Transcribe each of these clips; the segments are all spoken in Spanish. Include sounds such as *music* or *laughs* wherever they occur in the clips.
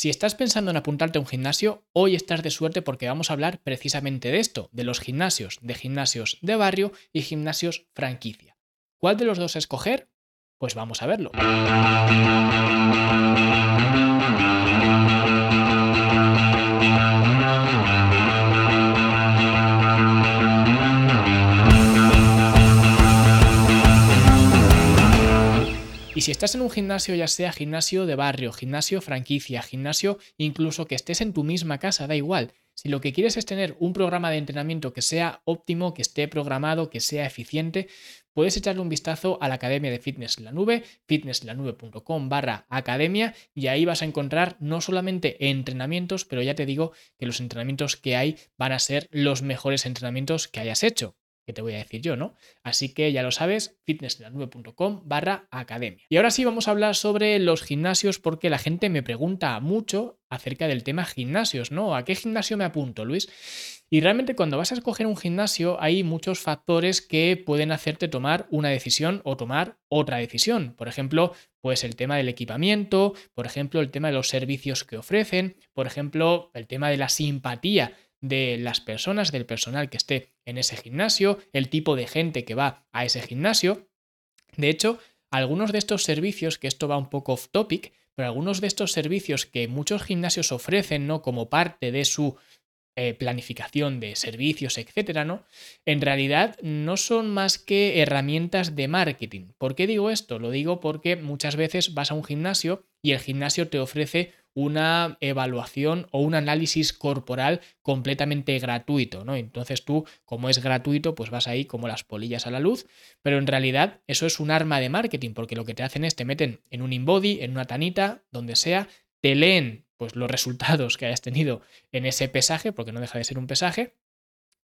Si estás pensando en apuntarte a un gimnasio, hoy estás de suerte porque vamos a hablar precisamente de esto, de los gimnasios, de gimnasios de barrio y gimnasios franquicia. ¿Cuál de los dos escoger? Pues vamos a verlo. Y si estás en un gimnasio, ya sea gimnasio de barrio, gimnasio franquicia, gimnasio incluso que estés en tu misma casa, da igual. Si lo que quieres es tener un programa de entrenamiento que sea óptimo, que esté programado, que sea eficiente, puedes echarle un vistazo a la Academia de Fitness en la Nube, fitnesslanube.com barra academia, y ahí vas a encontrar no solamente entrenamientos, pero ya te digo que los entrenamientos que hay van a ser los mejores entrenamientos que hayas hecho te voy a decir yo, ¿no? Así que ya lo sabes, fitnesslanube.com barra academia. Y ahora sí vamos a hablar sobre los gimnasios porque la gente me pregunta mucho acerca del tema gimnasios, ¿no? ¿A qué gimnasio me apunto, Luis? Y realmente cuando vas a escoger un gimnasio hay muchos factores que pueden hacerte tomar una decisión o tomar otra decisión. Por ejemplo, pues el tema del equipamiento, por ejemplo, el tema de los servicios que ofrecen, por ejemplo, el tema de la simpatía de las personas, del personal que esté en ese gimnasio, el tipo de gente que va a ese gimnasio. De hecho, algunos de estos servicios, que esto va un poco off topic, pero algunos de estos servicios que muchos gimnasios ofrecen, ¿no? Como parte de su eh, planificación de servicios, etcétera, ¿no? En realidad no son más que herramientas de marketing. ¿Por qué digo esto? Lo digo porque muchas veces vas a un gimnasio y el gimnasio te ofrece una evaluación o un análisis corporal completamente gratuito, ¿no? Entonces tú, como es gratuito, pues vas ahí como las polillas a la luz, pero en realidad eso es un arma de marketing, porque lo que te hacen es te meten en un InBody, en una tanita, donde sea, te leen pues los resultados que hayas tenido en ese pesaje, porque no deja de ser un pesaje,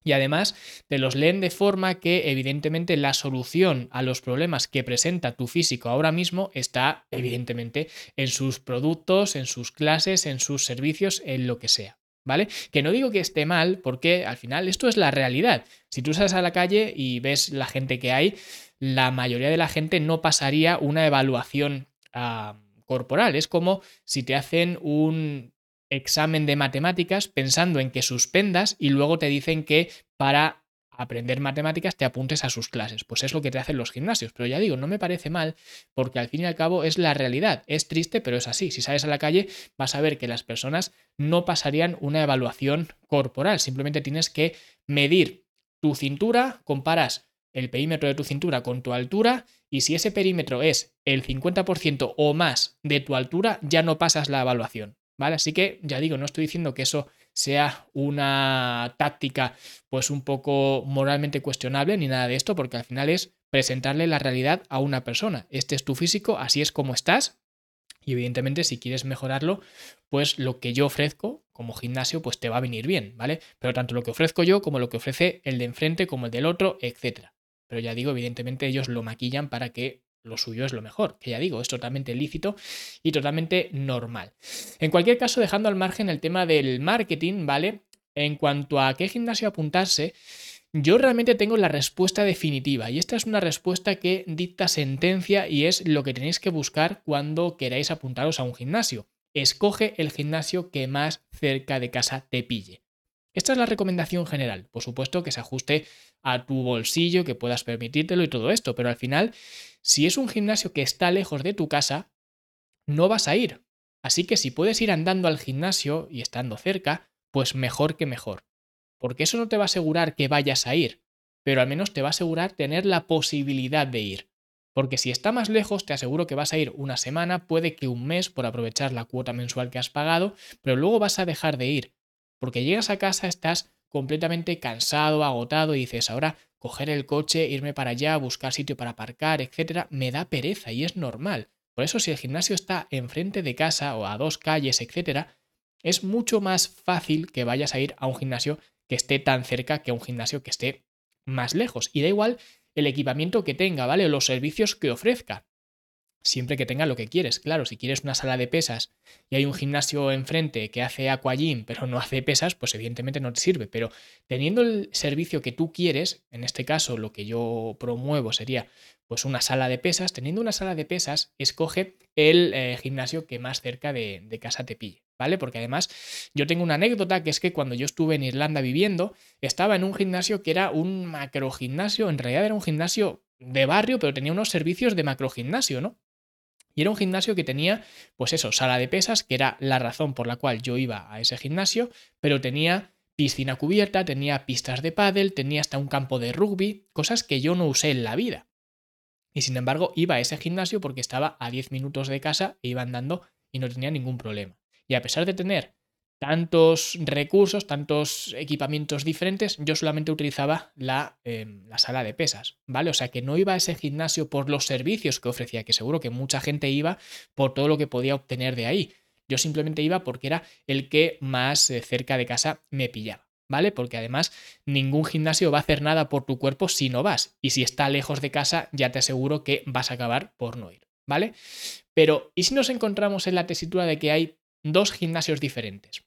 y además te los leen de forma que evidentemente la solución a los problemas que presenta tu físico ahora mismo está evidentemente en sus productos, en sus clases, en sus servicios, en lo que sea. ¿Vale? Que no digo que esté mal, porque al final esto es la realidad. Si tú sales a la calle y ves la gente que hay, la mayoría de la gente no pasaría una evaluación ah, corporal. Es como si te hacen un examen de matemáticas pensando en que suspendas y luego te dicen que para aprender matemáticas te apuntes a sus clases. Pues es lo que te hacen los gimnasios. Pero ya digo, no me parece mal porque al fin y al cabo es la realidad. Es triste, pero es así. Si sales a la calle vas a ver que las personas no pasarían una evaluación corporal. Simplemente tienes que medir tu cintura, comparas el perímetro de tu cintura con tu altura y si ese perímetro es el 50% o más de tu altura, ya no pasas la evaluación. ¿Vale? Así que ya digo, no estoy diciendo que eso sea una táctica pues un poco moralmente cuestionable ni nada de esto, porque al final es presentarle la realidad a una persona. Este es tu físico, así es como estás. Y evidentemente si quieres mejorarlo, pues lo que yo ofrezco como gimnasio pues te va a venir bien, ¿vale? Pero tanto lo que ofrezco yo como lo que ofrece el de enfrente como el del otro, etcétera. Pero ya digo, evidentemente ellos lo maquillan para que lo suyo es lo mejor, que ya digo, es totalmente lícito y totalmente normal. En cualquier caso, dejando al margen el tema del marketing, ¿vale? En cuanto a qué gimnasio apuntarse, yo realmente tengo la respuesta definitiva y esta es una respuesta que dicta sentencia y es lo que tenéis que buscar cuando queráis apuntaros a un gimnasio. Escoge el gimnasio que más cerca de casa te pille. Esta es la recomendación general. Por supuesto que se ajuste a tu bolsillo, que puedas permitírtelo y todo esto, pero al final, si es un gimnasio que está lejos de tu casa, no vas a ir. Así que si puedes ir andando al gimnasio y estando cerca, pues mejor que mejor. Porque eso no te va a asegurar que vayas a ir, pero al menos te va a asegurar tener la posibilidad de ir. Porque si está más lejos, te aseguro que vas a ir una semana, puede que un mes por aprovechar la cuota mensual que has pagado, pero luego vas a dejar de ir. Porque llegas a casa, estás completamente cansado, agotado y dices, ahora coger el coche, irme para allá, buscar sitio para aparcar, etcétera, me da pereza y es normal. Por eso si el gimnasio está enfrente de casa o a dos calles, etcétera, es mucho más fácil que vayas a ir a un gimnasio que esté tan cerca que a un gimnasio que esté más lejos. Y da igual el equipamiento que tenga, ¿vale? O los servicios que ofrezca. Siempre que tenga lo que quieres. Claro, si quieres una sala de pesas y hay un gimnasio enfrente que hace aquagym pero no hace pesas, pues evidentemente no te sirve. Pero teniendo el servicio que tú quieres, en este caso lo que yo promuevo sería pues una sala de pesas, teniendo una sala de pesas, escoge el eh, gimnasio que más cerca de, de casa te pille. ¿Vale? Porque además yo tengo una anécdota que es que cuando yo estuve en Irlanda viviendo, estaba en un gimnasio que era un macro gimnasio, en realidad era un gimnasio de barrio, pero tenía unos servicios de macro gimnasio, ¿no? Y era un gimnasio que tenía, pues eso, sala de pesas, que era la razón por la cual yo iba a ese gimnasio, pero tenía piscina cubierta, tenía pistas de pádel, tenía hasta un campo de rugby, cosas que yo no usé en la vida. Y sin embargo, iba a ese gimnasio porque estaba a 10 minutos de casa e iba andando y no tenía ningún problema. Y a pesar de tener tantos recursos, tantos equipamientos diferentes, yo solamente utilizaba la, em, la, sala de pesas, ¿vale? O sea que no iba a ese gimnasio por los servicios que ofrecía, que seguro que mucha gente iba por todo lo que podía obtener de ahí. Yo simplemente iba porque era el que más eh, cerca de casa me pillaba, ¿vale? Porque además ningún gimnasio va a hacer nada por tu cuerpo si no vas. Y si está lejos de casa, ya te aseguro que vas a acabar por no ir, ¿vale? Pero, ¿y si nos encontramos en la tesitura de que hay dos gimnasios diferentes.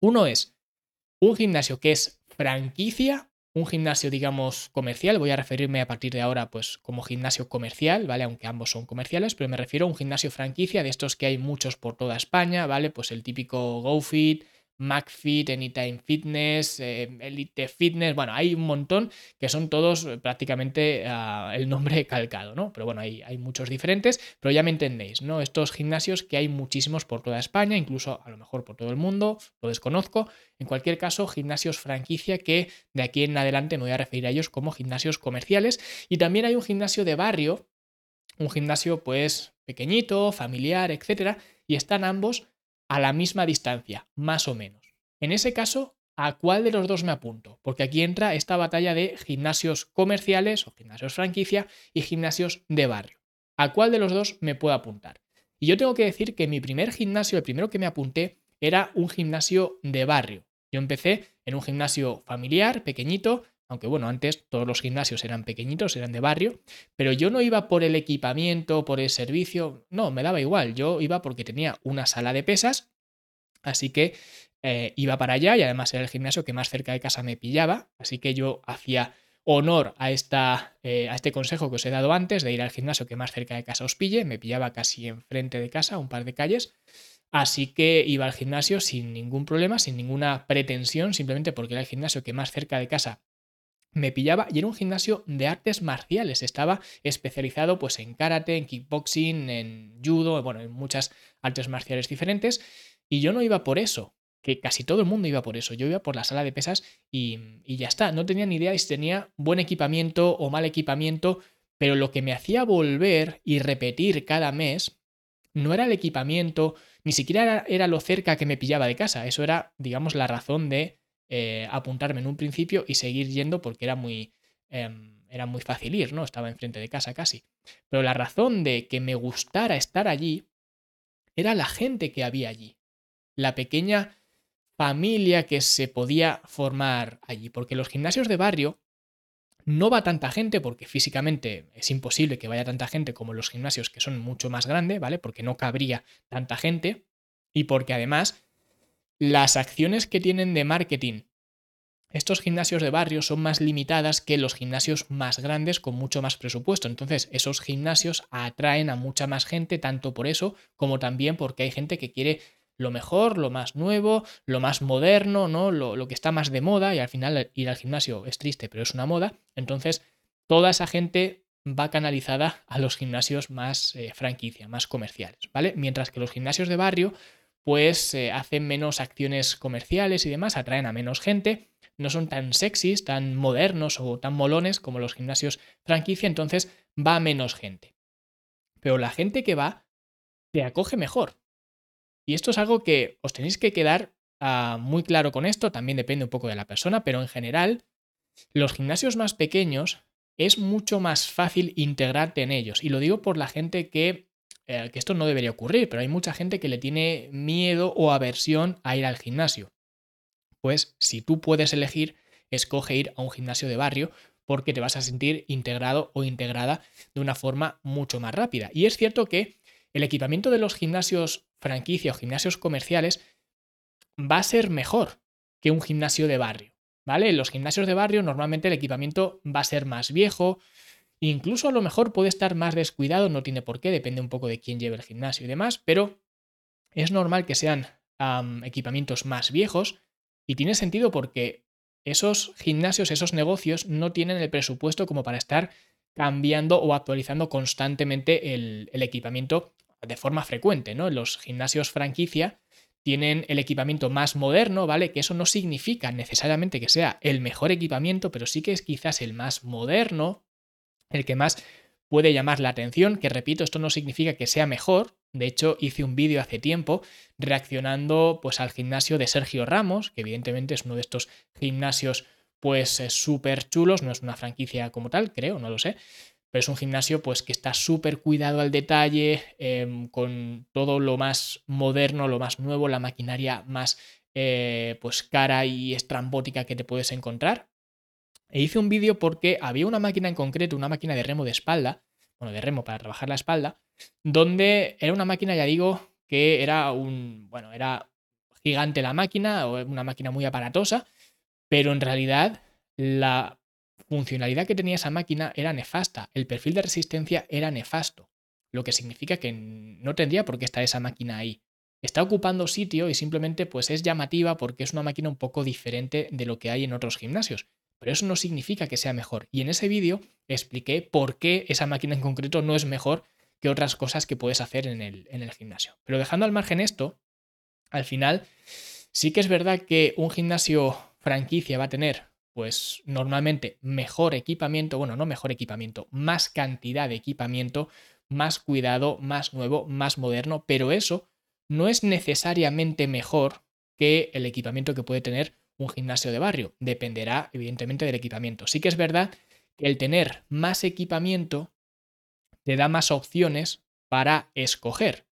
Uno es un gimnasio que es franquicia, un gimnasio, digamos, comercial. Voy a referirme a partir de ahora, pues, como gimnasio comercial, ¿vale? Aunque ambos son comerciales, pero me refiero a un gimnasio franquicia de estos que hay muchos por toda España, ¿vale? Pues el típico GoFit, MacFit, Anytime Fitness, eh, Elite Fitness, bueno, hay un montón que son todos eh, prácticamente ah, el nombre *laughs* calcado, ¿no? Pero bueno, hay, hay muchos diferentes, pero ya me entendéis, ¿no? Estos gimnasios que hay muchísimos por toda España, incluso a lo mejor por todo el mundo, lo desconozco. En cualquier caso, gimnasios franquicia que de aquí en adelante me voy a referir a ellos como gimnasios comerciales. Y también hay un gimnasio de barrio, un gimnasio pues pequeñito, familiar, etcétera, y están ambos a la misma distancia, más o menos. En ese caso, ¿a cuál de los dos me apunto? Porque aquí entra esta batalla de gimnasios comerciales o gimnasios franquicia y gimnasios de barrio. ¿A cuál de los dos me puedo apuntar? Y yo tengo que decir que mi primer gimnasio, el primero que me apunté, era un gimnasio de barrio. Yo empecé en un gimnasio familiar, pequeñito, aunque bueno, antes todos los gimnasios eran pequeñitos, eran de barrio, pero yo no iba por el equipamiento, por el servicio, no, me daba igual, yo iba porque tenía una sala de pesas, así que eh, iba para allá y además era el gimnasio que más cerca de casa me pillaba, así que yo hacía honor a, esta, eh, a este consejo que os he dado antes de ir al gimnasio que más cerca de casa os pille, me pillaba casi enfrente de casa, un par de calles, Así que iba al gimnasio sin ningún problema, sin ninguna pretensión, simplemente porque era el gimnasio que más cerca de casa me pillaba y era un gimnasio de artes marciales. Estaba especializado pues en karate, en kickboxing, en judo, bueno, en muchas artes marciales diferentes. Y yo no iba por eso, que casi todo el mundo iba por eso. Yo iba por la sala de pesas y, y ya está. No tenía ni idea de si tenía buen equipamiento o mal equipamiento, pero lo que me hacía volver y repetir cada mes no era el equipamiento, ni siquiera era lo cerca que me pillaba de casa. Eso era, digamos, la razón de eh, apuntarme en un principio y seguir yendo porque era muy, em, era muy fácil ir, ¿no? Estaba enfrente de casa casi. Pero la razón de que me gustara estar allí era la gente que había allí, la pequeña familia que se podía formar allí, porque los gimnasios de barrio no va tanta gente porque físicamente es imposible que vaya tanta gente como los gimnasios que son mucho más grandes, ¿vale? Porque no cabría tanta gente y porque además las acciones que tienen de marketing estos gimnasios de barrio son más limitadas que los gimnasios más grandes con mucho más presupuesto. Entonces, esos gimnasios atraen a mucha más gente, tanto por eso como también porque hay gente que quiere lo mejor, lo más nuevo, lo más moderno, ¿no? Lo, que está más de moda y al final ir al gimnasio es triste, pero es una moda. Entonces, toda esa gente va canalizada a los gimnasios más eh, franquicia, más comerciales, ¿vale? Mientras que los gimnasios de barrio pues eh, hacen menos acciones comerciales y demás, atraen a menos gente, no son tan sexys, tan modernos o tan molones como los gimnasios franquicia, entonces va menos gente. Pero la gente que va te acoge mejor. Y esto es algo que os tenéis que quedar ah, muy claro con esto, también depende un poco de la persona, pero en general, los gimnasios más pequeños es mucho más fácil integrarte en ellos. Y lo digo por la gente que eh, que esto no debería ocurrir, pero hay mucha gente que le tiene miedo o aversión a ir al gimnasio. Pues si tú puedes elegir, escoge ir a un gimnasio de barrio porque te vas a sentir integrado o integrada de una forma mucho más rápida. Y es cierto que el equipamiento de los gimnasios franquicia o gimnasios comerciales va a ser mejor que un gimnasio de barrio, ¿vale? En los gimnasios de barrio normalmente el equipamiento va a ser más viejo, incluso a lo mejor puede estar más descuidado, no tiene por qué, depende un poco de quién lleve el gimnasio y demás, pero es normal que sean equipamientos más viejos y tiene sentido porque esos gimnasios, esos negocios no tienen el presupuesto como para estar cambiando o actualizando constantemente el, equipamiento de forma frecuente, ¿no? Los gimnasios franquicia tienen el equipamiento más moderno, ¿vale? Que eso no significa necesariamente que sea el mejor equipamiento, pero sí que es quizás el más moderno, el que más puede llamar la atención, que repito, esto no significa que sea mejor, de hecho hice un vídeo hace tiempo reaccionando pues al gimnasio de Sergio Ramos, que evidentemente es uno de estos gimnasios pues eh, súper chulos, no es una franquicia como tal, creo, no lo sé, pero es un gimnasio pues que está súper cuidado al detalle, em, con todo lo más moderno, lo más nuevo, la maquinaria más eh, pues cara y estrambótica que te puedes encontrar. E hice un vídeo porque había una máquina en concreto, una máquina de remo de espalda, bueno, de remo para trabajar la espalda, donde era una máquina, ya digo, que era un, bueno, era gigante la máquina, o una máquina muy aparatosa, pero en realidad la funcionalidad que tenía esa máquina era nefasta, el perfil de resistencia era nefasto, lo que significa que no tendría por qué estar esa máquina ahí. Está ocupando sitio y simplemente pues es llamativa porque es una máquina un poco diferente de lo que hay en otros gimnasios pero eso no significa que sea mejor. Y en ese vídeo expliqué por qué esa máquina en concreto no es mejor que otras cosas que puedes hacer en el, en el gimnasio. Pero dejando al margen esto, al final sí que es verdad que un gimnasio franquicia va a tener, pues normalmente mejor equipamiento, bueno, no mejor equipamiento, más cantidad de equipamiento, más cuidado, más nuevo, más moderno, pero eso no es necesariamente mejor que el equipamiento que puede tener un gimnasio de barrio. Dependerá, evidentemente, del equipamiento. Sí que es verdad que el tener más equipamiento te da más opciones para escoger.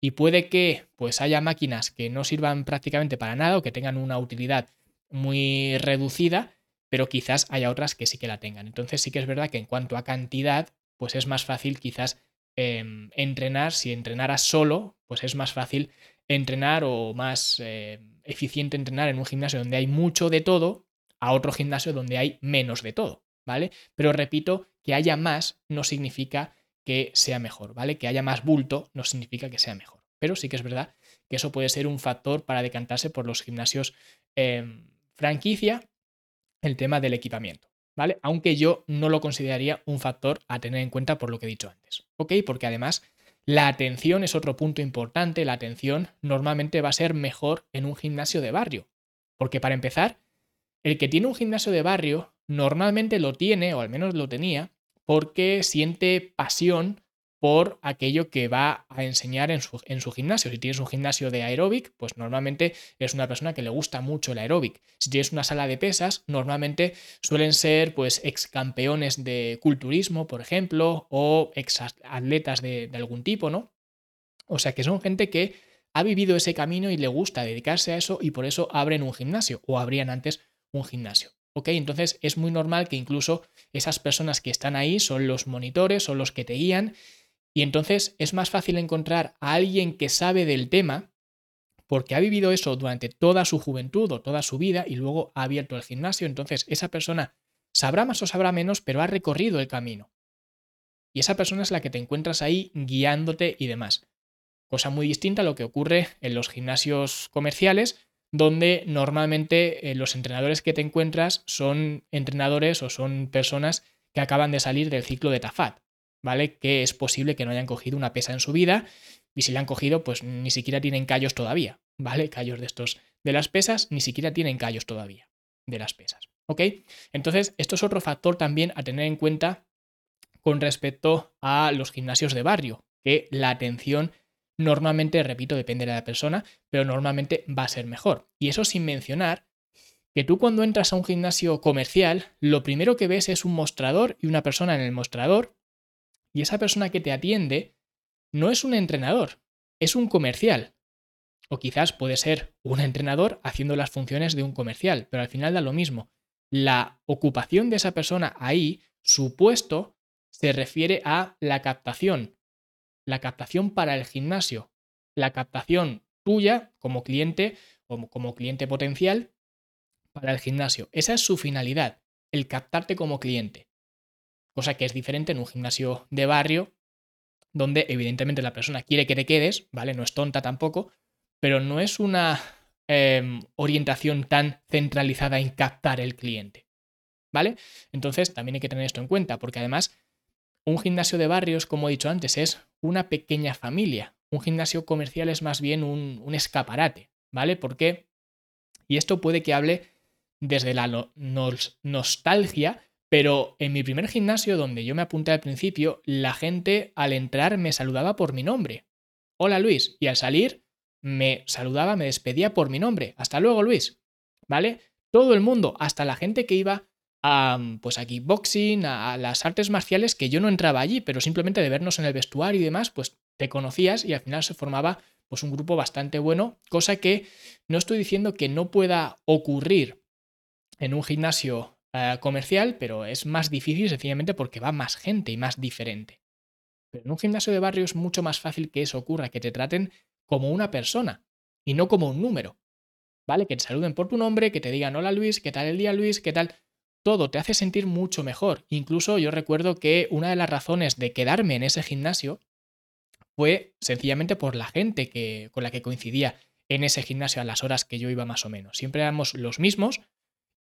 Y puede que pues haya máquinas que no sirvan prácticamente para nada o que tengan una utilidad muy reducida, pero quizás haya otras que sí que la tengan. Entonces sí que es verdad que en cuanto a cantidad, pues es más fácil quizás em, entrenar. Si entrenaras solo, pues es más fácil entrenar o más eh, eficiente entrenar en un gimnasio donde hay mucho de todo a otro gimnasio donde hay menos de todo, ¿vale? Pero repito, que haya más no significa que sea mejor, ¿vale? Que haya más bulto no significa que sea mejor. Pero sí que es verdad que eso puede ser un factor para decantarse por los gimnasios em, franquicia, el tema del equipamiento, ¿vale? Aunque yo no lo consideraría un factor a tener en cuenta por lo que he dicho antes, ¿ok? Porque además la atención es otro punto importante. La atención normalmente va a ser mejor en un gimnasio de barrio. Porque para empezar, el que tiene un gimnasio de barrio normalmente lo tiene, o al menos lo tenía, porque siente pasión por aquello que va a enseñar en su, en su, gimnasio. Si tienes un gimnasio de aeróbic, pues normalmente es una persona que le gusta mucho el aeróbic. Si tienes una sala de pesas, normalmente suelen ser pues ex campeones de culturismo, por ejemplo, o ex atletas de, de algún tipo, ¿no? O sea que son gente que ha vivido ese camino y le gusta dedicarse a eso y por eso abren un gimnasio o abrían antes un gimnasio. ¿Ok? Entonces es muy normal que incluso esas personas que están ahí son los monitores, son los que te guían y entonces es más fácil encontrar a alguien que sabe del tema porque ha vivido eso durante toda su juventud o toda su vida y luego ha abierto el gimnasio. Entonces esa persona sabrá más o sabrá menos, pero ha recorrido el camino. Y esa persona es la que te encuentras ahí guiándote y demás. Cosa muy distinta a lo que ocurre en los gimnasios comerciales, donde normalmente eh, los entrenadores que te encuentras son entrenadores o son personas que acaban de salir del ciclo de Tafat. ¿Vale? Que es posible que no hayan cogido una pesa en su vida y si la han cogido, pues ni siquiera tienen callos todavía, ¿vale? Callos de estos de las pesas, ni siquiera tienen callos todavía de las pesas, ¿ok? Entonces, esto es otro factor también a tener en cuenta con respecto a los gimnasios de barrio, que la atención normalmente, repito, depende de la persona, pero normalmente va a ser mejor. Y eso sin mencionar que tú cuando entras a un gimnasio comercial, lo primero que ves es un mostrador y una persona en el mostrador y esa persona que te atiende no es un entrenador, es un comercial. O quizás puede ser un entrenador haciendo las funciones de un comercial, pero al final da lo mismo. la ocupación de esa persona ahí, su puesto, se refiere a la captación. La captación para el gimnasio. La captación tuya como cliente o como cliente potencial para el gimnasio. Esa es su finalidad, el captarte como cliente. Cosa que es diferente en un gimnasio de barrio, donde evidentemente la persona quiere que te quedes, ¿vale? No es tonta tampoco, pero no es una em, orientación tan centralizada en captar el cliente, ¿vale? Entonces también hay que tener esto en cuenta, porque además un gimnasio de barrios, como he dicho antes, es una pequeña familia. Un gimnasio comercial es más bien un, escaparate, ¿vale? Porque, y esto puede que hable desde la nostalgia, pero en mi primer gimnasio, donde yo me apunté al principio, la gente al entrar me saludaba por mi nombre. Hola Luis. Y al salir me saludaba, me despedía por mi nombre. Hasta luego Luis. ¿Vale? Todo el mundo, hasta la gente que iba a, pues aquí, boxing, a, las artes marciales, que yo no entraba allí, pero simplemente de vernos en el vestuario y demás, pues te conocías y al final se formaba pues un grupo bastante bueno, cosa que no estoy diciendo que no pueda ocurrir en un gimnasio eh, comercial, pero es más difícil sencillamente porque va más gente y más diferente. Pero en un gimnasio de barrio es mucho más fácil que eso ocurra, que te traten como una persona y no como un número. ¿Vale? Que te saluden por tu nombre, que te digan hola Luis, ¿qué tal el día Luis? ¿Qué tal? Todo te hace sentir mucho mejor. Incluso yo recuerdo que una de las razones de quedarme en ese gimnasio fue sencillamente por la gente que, con la que coincidía en ese gimnasio a las horas que yo iba más o menos. Siempre éramos los mismos,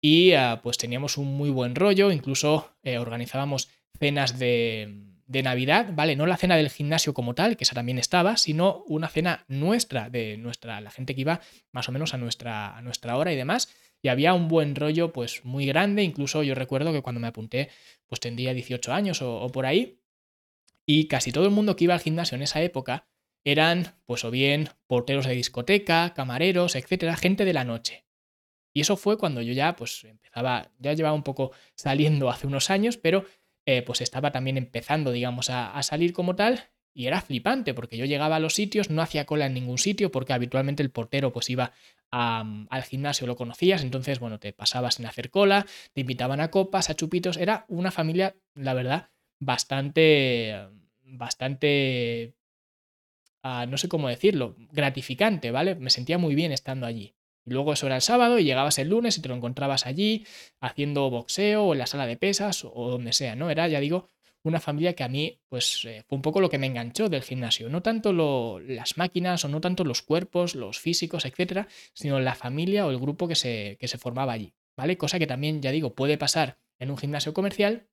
y ah, pues teníamos un muy buen rollo, incluso eh, organizábamos cenas de, de, Navidad, ¿vale? No la cena del gimnasio como tal, que esa también estaba, sino una cena nuestra, de nuestra, la gente que iba más o menos a nuestra, a nuestra hora y demás. Y había un buen rollo, pues muy grande, incluso yo recuerdo que cuando me apunté, pues tendría 18 años o, o por ahí, y casi todo el mundo que iba al gimnasio en esa época eran, pues o bien porteros de discoteca, camareros, etcétera, gente de la noche. Y eso fue cuando yo ya pues empezaba, ya llevaba un poco saliendo hace unos años, pero eh, pues estaba también empezando, digamos, a, salir como tal. Y era flipante porque yo llegaba a los sitios, no hacía cola en ningún sitio porque habitualmente el portero pues iba al gimnasio, lo conocías, entonces bueno, te pasabas sin hacer cola, te invitaban a copas, a chupitos, era una familia, la verdad, bastante, bastante, ah, no sé cómo decirlo, gratificante, ¿vale? Me sentía muy bien estando allí. Y luego eso era el sábado y llegabas el lunes y te lo encontrabas allí haciendo boxeo o en la sala de pesas o donde sea, ¿no? Era, ya digo, una familia que a mí, pues, eh, fue un poco lo que me enganchó del gimnasio. No tanto las máquinas o no tanto los cuerpos, los físicos, etcétera, sino la familia o el grupo que se, que se formaba allí, ¿vale? Cosa que también, ya digo, puede pasar en un gimnasio comercial,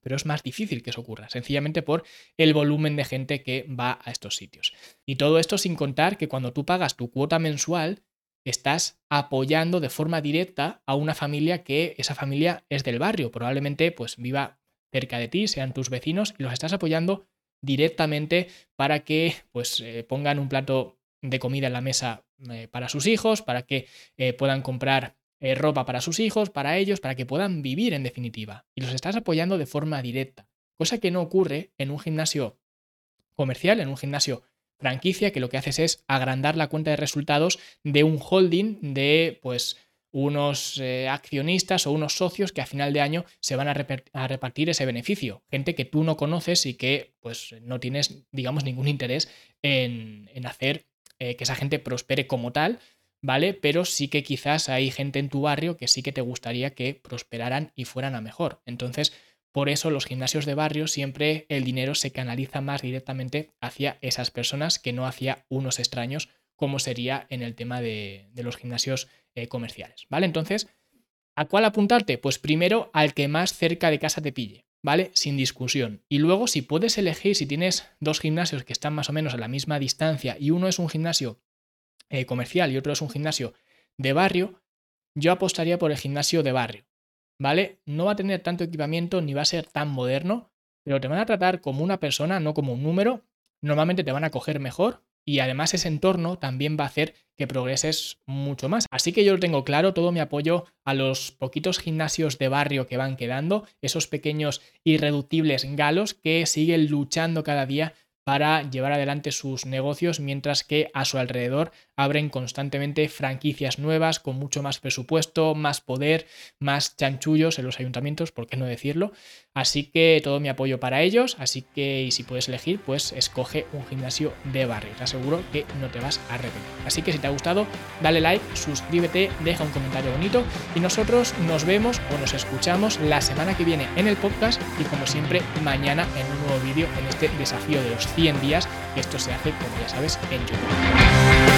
pero es más difícil que eso ocurra, sencillamente por el volumen de gente que va a estos sitios. Y todo esto sin contar que cuando tú pagas tu cuota mensual, estás apoyando de forma directa a una familia que esa familia es del barrio, probablemente pues viva cerca de ti, sean tus vecinos y los estás apoyando directamente para que pues eh, pongan un plato de comida en la mesa eh, para sus hijos, para que eh, puedan comprar ropa para sus hijos, para ellos, para que puedan vivir en definitiva. Y los estás apoyando de forma directa, cosa que no ocurre en un gimnasio comercial, en un gimnasio franquicia que lo que haces es agrandar la cuenta de resultados de un holding de pues unos eh, accionistas o unos socios que a final de año se van a, repartir ese beneficio. Gente que tú no conoces y que pues no tienes, digamos, ningún interés en, hacer eh, que esa gente prospere como tal, ¿vale? Pero sí que quizás hay gente en tu barrio que sí que te gustaría que prosperaran y fueran a mejor. Entonces, por eso los gimnasios de barrio siempre el dinero se canaliza más directamente hacia esas personas que no hacia unos extraños, como sería en el tema de, los gimnasios eh, comerciales. ¿Vale? Entonces, ¿a cuál apuntarte? Pues primero al que más cerca de casa te pille. ¿Vale? Sin discusión. Y luego, si puedes elegir, si tienes dos gimnasios que están más o menos a la misma distancia y uno es un gimnasio eh, comercial y otro es un gimnasio de barrio, yo apostaría por el gimnasio de barrio. ¿Vale? No va a tener tanto equipamiento ni va a ser tan moderno, pero te van a tratar como una persona, no como un número. Normalmente te van a coger mejor y además ese entorno también va a hacer que progreses mucho más. Así que yo lo tengo claro, todo mi apoyo a los poquitos gimnasios de barrio que van quedando, esos pequeños irreductibles galos que siguen luchando cada día para llevar adelante sus negocios mientras que a su alrededor abren constantemente franquicias nuevas con mucho más presupuesto, más poder, más chanchullos en los ayuntamientos, por qué no decirlo. Así que todo mi apoyo para ellos, así que si puedes elegir, pues escoge un gimnasio de barrio, te aseguro que no te vas a arrepentir. Así que si te ha gustado, dale like, suscríbete, deja un comentario bonito y nosotros nos vemos o nos escuchamos la semana que viene en el podcast y como siempre mañana en un nuevo vídeo en este desafío de los 100 días, esto se hace como ya sabes en YouTube.